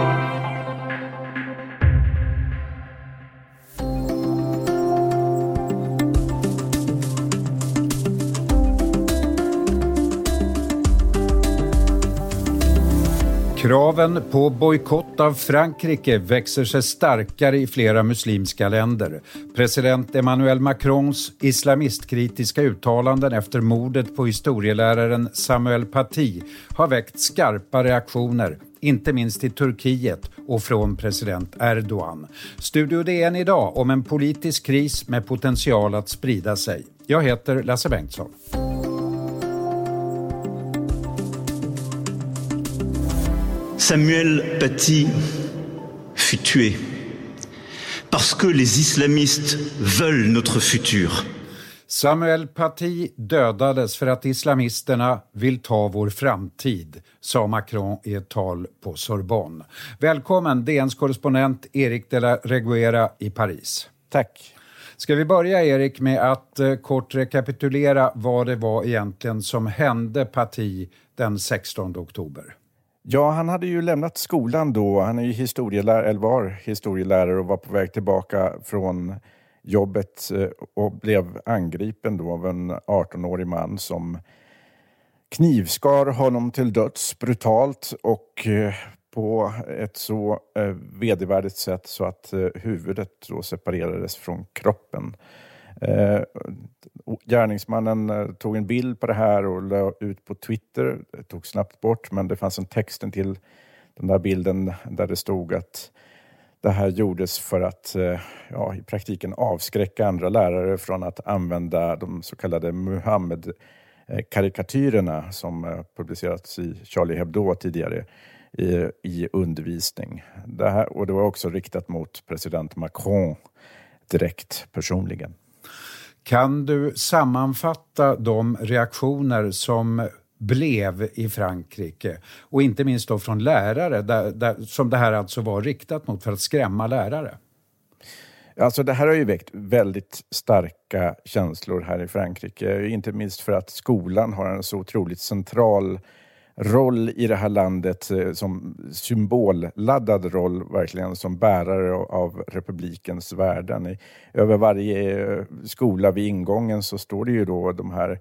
you. Kraven på bojkott av Frankrike växer sig starkare i flera muslimska länder. President Emmanuel Macrons islamistkritiska uttalanden efter mordet på historieläraren Samuel Paty har väckt skarpa reaktioner, inte minst i Turkiet och från president Erdogan. Studio DN idag om en politisk kris med potential att sprida sig. Jag heter Lasse Bengtsson. Samuel Paty fut tué parce que les islamistes veulent notre futur. Samuel Paty dödades för att islamisterna vill ta vår framtid, sa Macron i ett tal på Sorbonne. Välkommen DNs korrespondent Erik de la Reguera i Paris. Tack. Ska vi börja Erik med att eh, kort rekapitulera vad det var egentligen som hände Paty den 16 oktober? Ja, han hade ju lämnat skolan då. Han är ju historielärare, eller var historielärare och var på väg tillbaka från jobbet eh, och blev angripen då av en 18-årig man som knivskar honom till döds brutalt och eh, på ett så eh, vedervärdigt sätt så att huvudet då separerades från kroppen. Eh, gärningsmannen eh, tog en bild på det här och la ut på Twitter. Det tog snabbt bort, men det fanns en texten till den där bilden där det stod att det här gjordes för att eh, ja, i praktiken avskräcka andra lärare från att använda de så kallade Muhammed-karikatyrerna som eh, publicerats i Charlie Hebdo tidigare i, i undervisning. Det här, och det var också riktat mot president Macron direkt personligen. Kan du sammanfatta de reaktioner som blev i Frankrike och inte minst då från lärare där, där, som det här alltså var riktat mot för att skrämma lärare? Alltså det här har ju väckt väldigt starka känslor här i Frankrike. Inte minst för att skolan har en så otroligt central roll i det här landet eh, som symbolladdad roll verkligen som bärare av republikens värden. över varje eh, skola vid ingången så står det ju då de här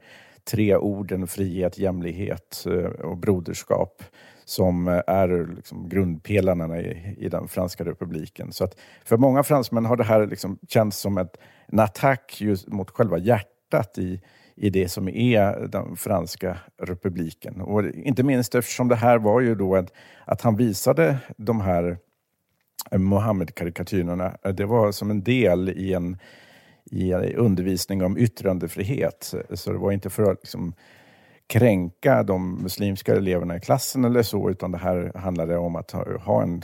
tre orden frihet, jämlikhet eh, och broderskap som är liksom grundpelarna i, i den franska republiken. Så att för många fransmän har det här liksom känts som ett, en attack just mot själva hjärtat i, i det som är den franska republiken. Och inte minst eftersom det här var ju då att, att han visade de här eh, Mohammed-karikatyrerna. Eh, det var som en del i en, i en undervisning om yttrandefrihet. Så det var inte för att liksom kränka de muslimska eleverna i klassen eller så, utan det här handlade om att ha, ha en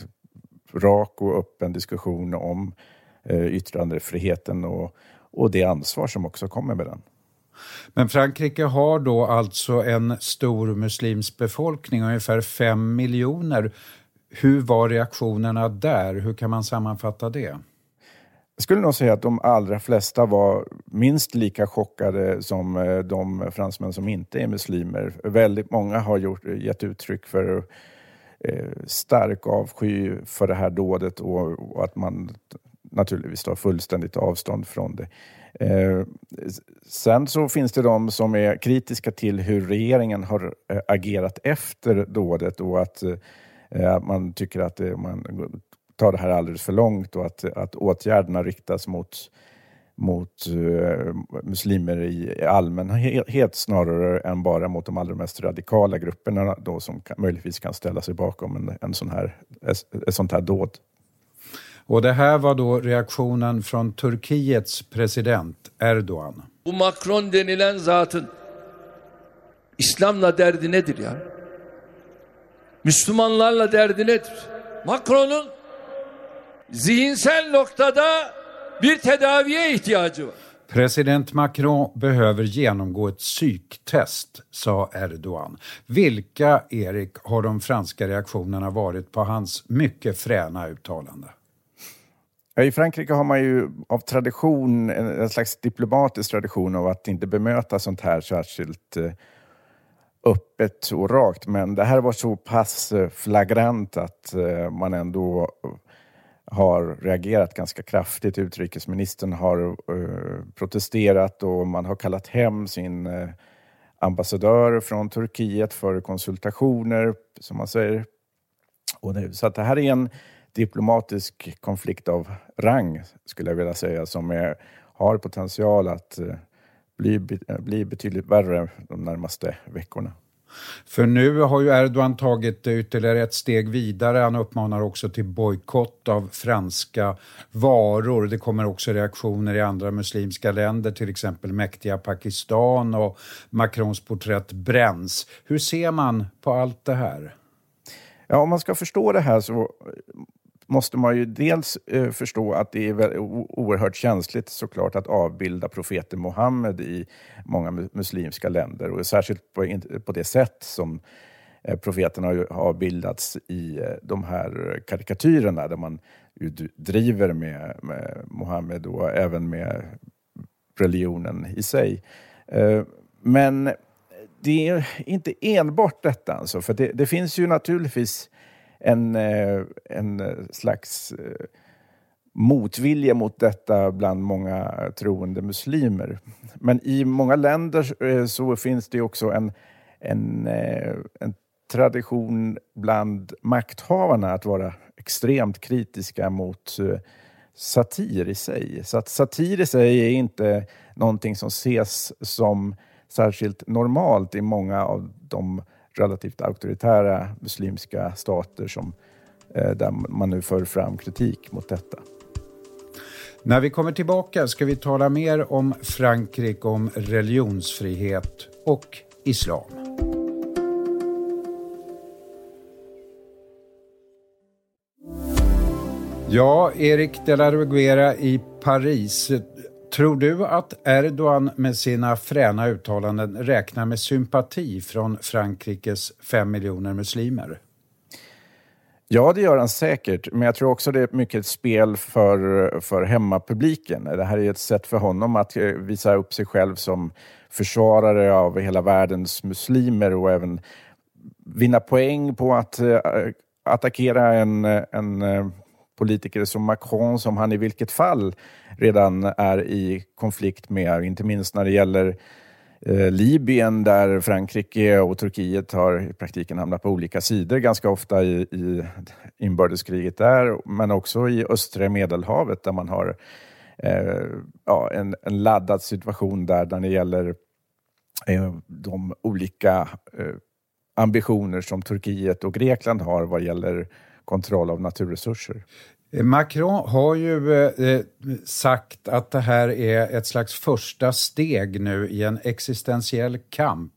rak och öppen diskussion om eh, yttrandefriheten och, och det ansvar som också kommer med den. Men Frankrike har då alltså en stor muslimsk befolkning, ungefär fem miljoner. Hur var reaktionerna där? Hur kan man sammanfatta det? Jag skulle nog säga att de allra flesta var minst lika chockade som eh, de fransmän som inte är muslimer. Väldigt många har gjort, eh, gett uttryck för eh, stark avsky för det här dådet och att man naturligtvis tar fullständigt avstånd från det. Eh, sen så finns det de som är kritiska till hur regeringen har eh, agerat efter dådet och att eh, man tycker att eh, man tar det här alldeles för långt och att, att åtgärderna riktas mot mot uh, muslimer i allmänhet snarare än bara mot de allra mest radikala grupperna då som kan, möjligtvis kan ställa sig bakom en, en sån här, ett, ett sånt här dåd. Och det här var då reaktionen från Turkiets president Erdogan. Bu Macron denilen zatın İslam'la derdi nedir ya? Müslümanlarla derdi nedir? Macron'un zihinsel noktada bir tedaviye ihtiyacı var. President Macron behöver genomgå ett psyktest, sa Erdogan. Vilka, Erik, har de franska reaktionerna varit på hans mycket fräna uttalande? I Frankrike har man ju av tradition en, slags diplomatisk tradition av att inte bemöta sånt här särskilt eh, öppet och rakt. Men det här var så pass eh, flagrant att eh, man ändå har reagerat ganska kraftigt. Utrikesministern har protesterat och man har kallat hem sin ambassadör från Turkiet för konsultationer, som man säger. Och det, så att det här är en diplomatisk konflikt av rang, skulle jag vilja säga, som är, har potential att uh, bli, bli betydligt värre de närmaste veckorna. För nu har ju Erdogan tagit ytterligare ett steg vidare. Han uppmanar också till bojkott av franska varor. Det kommer också reaktioner i andra muslimska länder, till exempel mäktiga Pakistan och Macrons porträtt bränns. Hur ser man på allt det här? Ja, om man ska förstå det här så måste man ju dels eh, förstå att det är oerhört känsligt såklart att avbilda profeten Muhammed i många muslimska länder och särskilt på, på det sätt som profeterna profeten har avbildats i eh, de här karikatyrerna där man driver med, med Muhammed och även med religionen i sig. Eh, men det är inte enbart detta, alltså, för det, det finns ju naturligtvis en, eh, en eh, slags eh, motvilja mot detta bland många troende muslimer. Men i många länder så finns det också en, en, en tradition bland makthavarna att vara extremt kritiska mot satir i sig. Så att satir i sig är inte någonting som ses som särskilt normalt i många av de relativt auktoritära muslimska stater som, eh, där man nu för fram kritik mot detta. När vi kommer tillbaka ska vi tala mer om Frankrike, om religionsfrihet och islam. Ja, Erik de la Ruguera i Paris. Tror du att Erdogan med sina fräna uttalanden räknar med sympati från Frankrikes fem miljoner muslimer? Ja, det gör han säkert. Men jag tror också det är mycket ett spel för, för hemmapubliken. Det här är ett sätt för honom att eh, visa upp sig själv som försvarare av hela världens muslimer och även vinna poäng på att eh, attackera en, en eh, politiker som Macron som han i vilket fall redan är i konflikt med, inte minst när det gäller eh, Libyen där Frankrike och Turkiet har i praktiken hamnat på olika sidor ganska ofta i, i inbördeskriget där, men också i östra Medelhavet där man har eh, ja, en, en, laddad situation där när det gäller eh, de olika eh, ambitioner som Turkiet och Grekland har vad gäller kontroll av naturresurser. Eh, Macron har ju eh, eh, sagt att det här är ett slags första steg nu i en existentiell kamp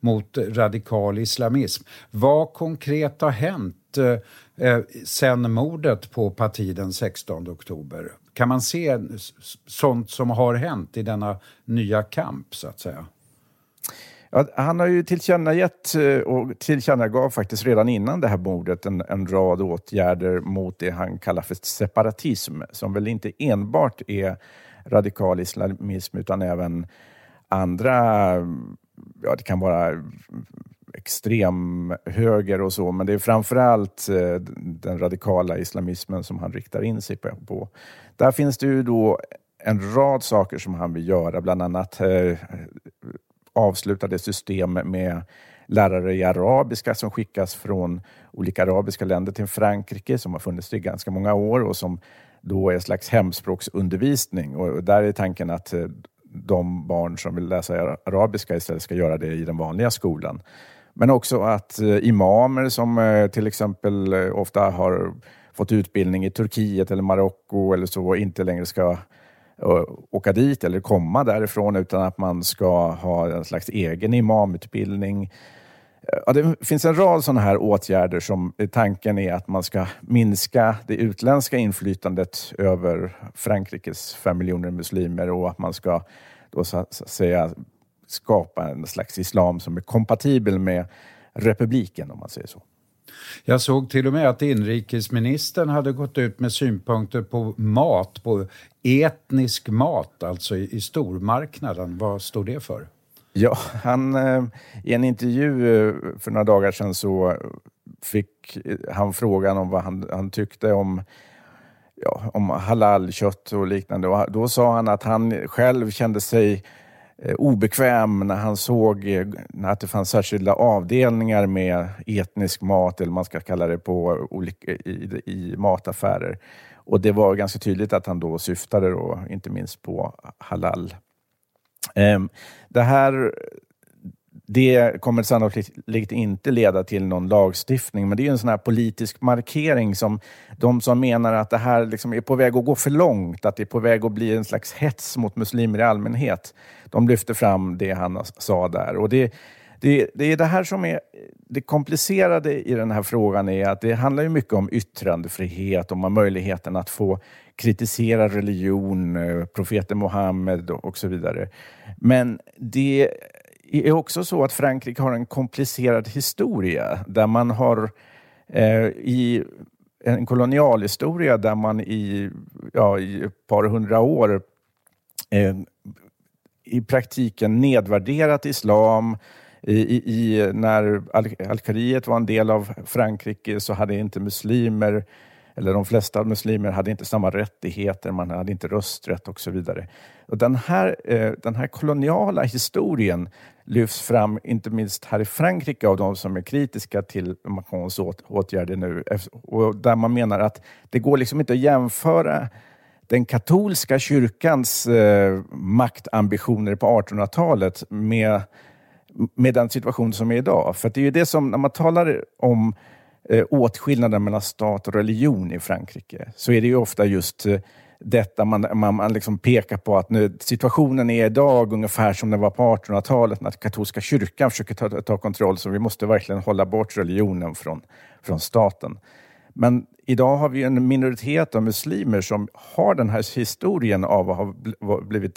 mot radikal islamism. Vad konkret har hänt eh, eh sen mordet på Pati den 16 oktober? Kan man se sånt som har hänt i denna nya kamp, så att säga? Ja, han har ju tillkännagett eh, och tillkännagav faktiskt redan innan det här mordet en, en rad åtgärder mot det han kallar för separatism, som väl inte enbart är radikal islamism utan även andra, ja det kan vara extremhöger och så, men det är framförallt eh, den radikala islamismen som han riktar in sig på. Där finns det ju då en rad saker som han vill göra, bland annat eh, avslutade system med lärare i arabiska som skickas från olika arabiska länder till Frankrike som har funnits i ganska många år och som då är en slags hemspråksundervisning. Och där är tanken att eh, de barn som vill läsa arabiska istället ska göra det i den vanliga skolan. Men också att eh, imamer som eh, till exempel ofta har fått utbildning i Turkiet eller Marocko eller så inte längre ska åka dit eller komma därifrån utan att man ska ha en slags egen imamutbildning. Ja, det finns en rad sådana här åtgärder som tanken är att man ska minska det utländska inflytandet över Frankrikes fem miljoner muslimer och att man ska då så att säga skapa en slags islam som är kompatibel med republiken om man säger så. Jag såg till och med att inrikesministern hade gått ut med synpunkter på mat, på etnisk mat, alltså i, i stormarknaden. Vad står det för? Ja, han, eh, i en intervju eh, för några dagar sedan så fick han frågan om vad han, han tyckte om ja, om halalkött och liknande. Och då sa han att han själv kände sig Eh, obekväm när han såg eh, att det fanns särskilda avdelningar med etnisk mat, eller man ska kalla det, på olika, i, i mataffärer. Och det var ganska tydligt att han då syftade då, inte minst på halal. Ehm, det här det kommer sannolikt inte leda till någon lagstiftning, men det är en sån här politisk markering som de som menar att det här liksom är på väg att gå för långt, att det är på väg att bli en slags hets mot muslimer i allmänhet. De lyfter fram det han sa där. Och det, det, det är det här som är det komplicerade i den här frågan är att det handlar ju mycket om yttrandefrihet, om möjligheten att få kritisera religion, eh, profeten Muhammed och så vidare. Men det är också så att Frankrike har en komplicerad historia där man har eh, i en kolonialhistoria där man i, ja, i ett par hundra år eh, i praktiken nedvärderat islam. I, i, när Algeriet var en del av Frankrike så hade inte muslimer eller de flesta muslimer hade inte samma rättigheter, man hade inte rösträtt och så vidare. Och den, här, eh, den här koloniala historien lyfts fram, inte minst här i Frankrike, av de som är kritiska till Macrons åtgärder nu. Och där man menar att det går liksom inte att jämföra den katolska kyrkans eh, maktambitioner på 1800-talet med, med den situation som är idag. För det är ju det som, när man talar om eh, åtskillnaden mellan stat och religion i Frankrike, så är det ju ofta just eh, detta man, man, man liksom pekar på att nu, situationen är idag ungefär som den var på 1800-talet när katolska kyrkan försöker ta, ta kontroll, så vi måste verkligen hålla bort religionen från, från staten. Men idag har vi en minoritet av muslimer som har den här historien av att ha blivit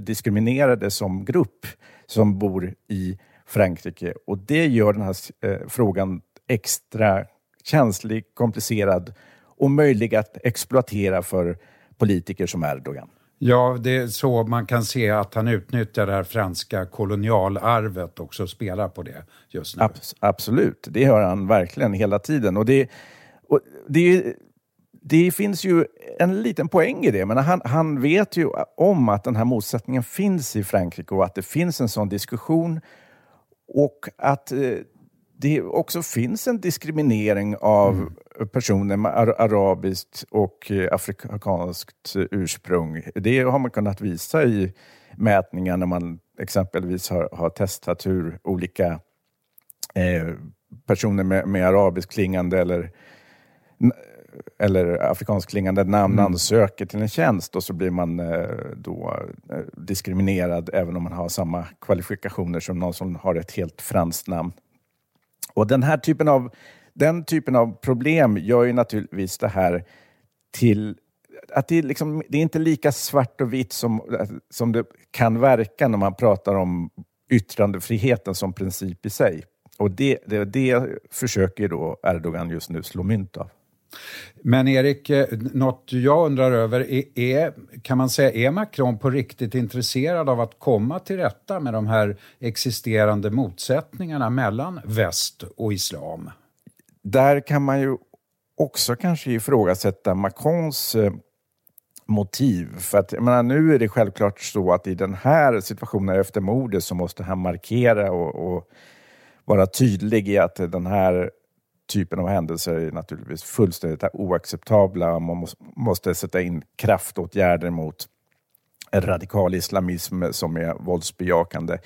diskriminerade som grupp som bor i Frankrike. Och det gör den här eh, frågan extra känslig, komplicerad och möjlig att exploatera för politiker som Erdogan. Ja, det är så man kan se att han utnyttjar det här franska kolonialarvet också och spelar på det just nu. Abs absolut, det gör han verkligen hela tiden. Och det, och det, det finns ju en liten poäng i det, men han, han vet ju om att den här motsättningen finns i Frankrike och att det finns en sån diskussion och att eh, det också finns en diskriminering av mm personer med arabiskt och eh, afrikanskt ursprung. Det har man kunnat visa i mätningar när man exempelvis har, har testat hur olika eh, personer med, med arabisk klingande eller eller afrikansk klingande namn mm. ansöker till en tjänst och så blir man eh, då eh, diskriminerad även om man har samma kvalifikationer som någon som har ett helt franskt namn. Och den här typen av den typen av problem gör ju naturligtvis det här till att det, liksom, det är inte lika svart och vitt som, som det kan verka när man pratar om yttrandefriheten som princip i sig. Och det, det, det försöker då Erdogan just nu slå mynt av. Men Erik, eh, något jag undrar över, är, är, kan man säga, är Macron på riktigt intresserad av att komma till rätta med de här existerande motsättningarna mellan väst och islam? Där kan man ju också kanske ifrågasätta Macrons eh, motiv. För att, jag menar, nu är det självklart så att i den här situationen efter mordet så måste han markera och, och vara tydlig i att den här typen av händelser är naturligtvis fullständigt oacceptabla. Man måste sätta in kraftåtgärder mot radikal islamism som är våldsbejakande.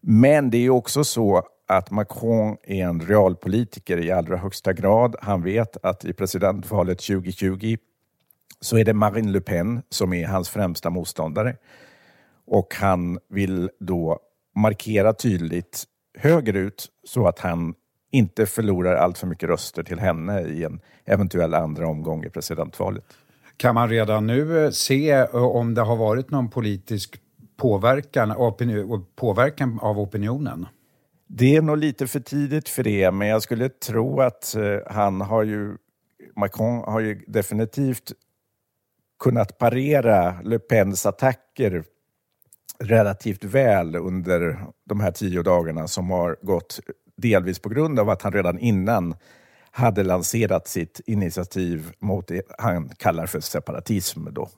Men det är också så att Macron är en realpolitiker i allra högsta grad. Han vet att i presidentvalet 2020 så är det Marine Le Pen som är hans främsta motståndare. Och han vill då markera tydligt högerut så att han inte förlorar allt för mycket röster till henne i en eventuell andra omgång i presidentvalet. Kan man redan nu eh, se eh, om det har varit någon politisk påverkan, påverkan av opinionen? Det är nog lite för tidigt för det, men jag skulle tro att eh, han har ju, Macron har ju definitivt kunnat parera Le Pens attacker relativt väl under de här tio dagarna som har gått delvis på grund av att han redan innan hade lanserat sitt initiativ mot det han kallar för separatism. Då.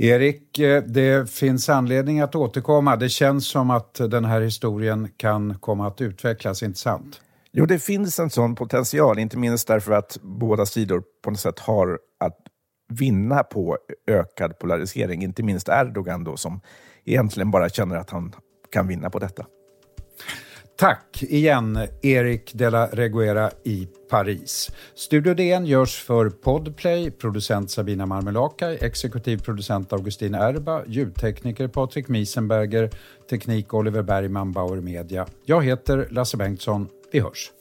Erik, eh, det finns anledning att återkomma. Det känns som att den här historien kan komma att utvecklas, inte sant? Jo, det finns en sån potential, inte minst därför att båda sidor på något sätt har att vinna på ökad polarisering. Inte minst Erdogan då, som egentligen bara känner att han kan vinna på detta. Tack igen, Erik de la Reguera i Paris. Studio DN görs för Podplay, producent Sabina Marmelakai, exekutiv producent Augustin Erba, ljudtekniker Patrik Miesenberger, teknik Oliver Bergman, Bauer Media. Jag heter Lasse Bengtsson. Vi hörs.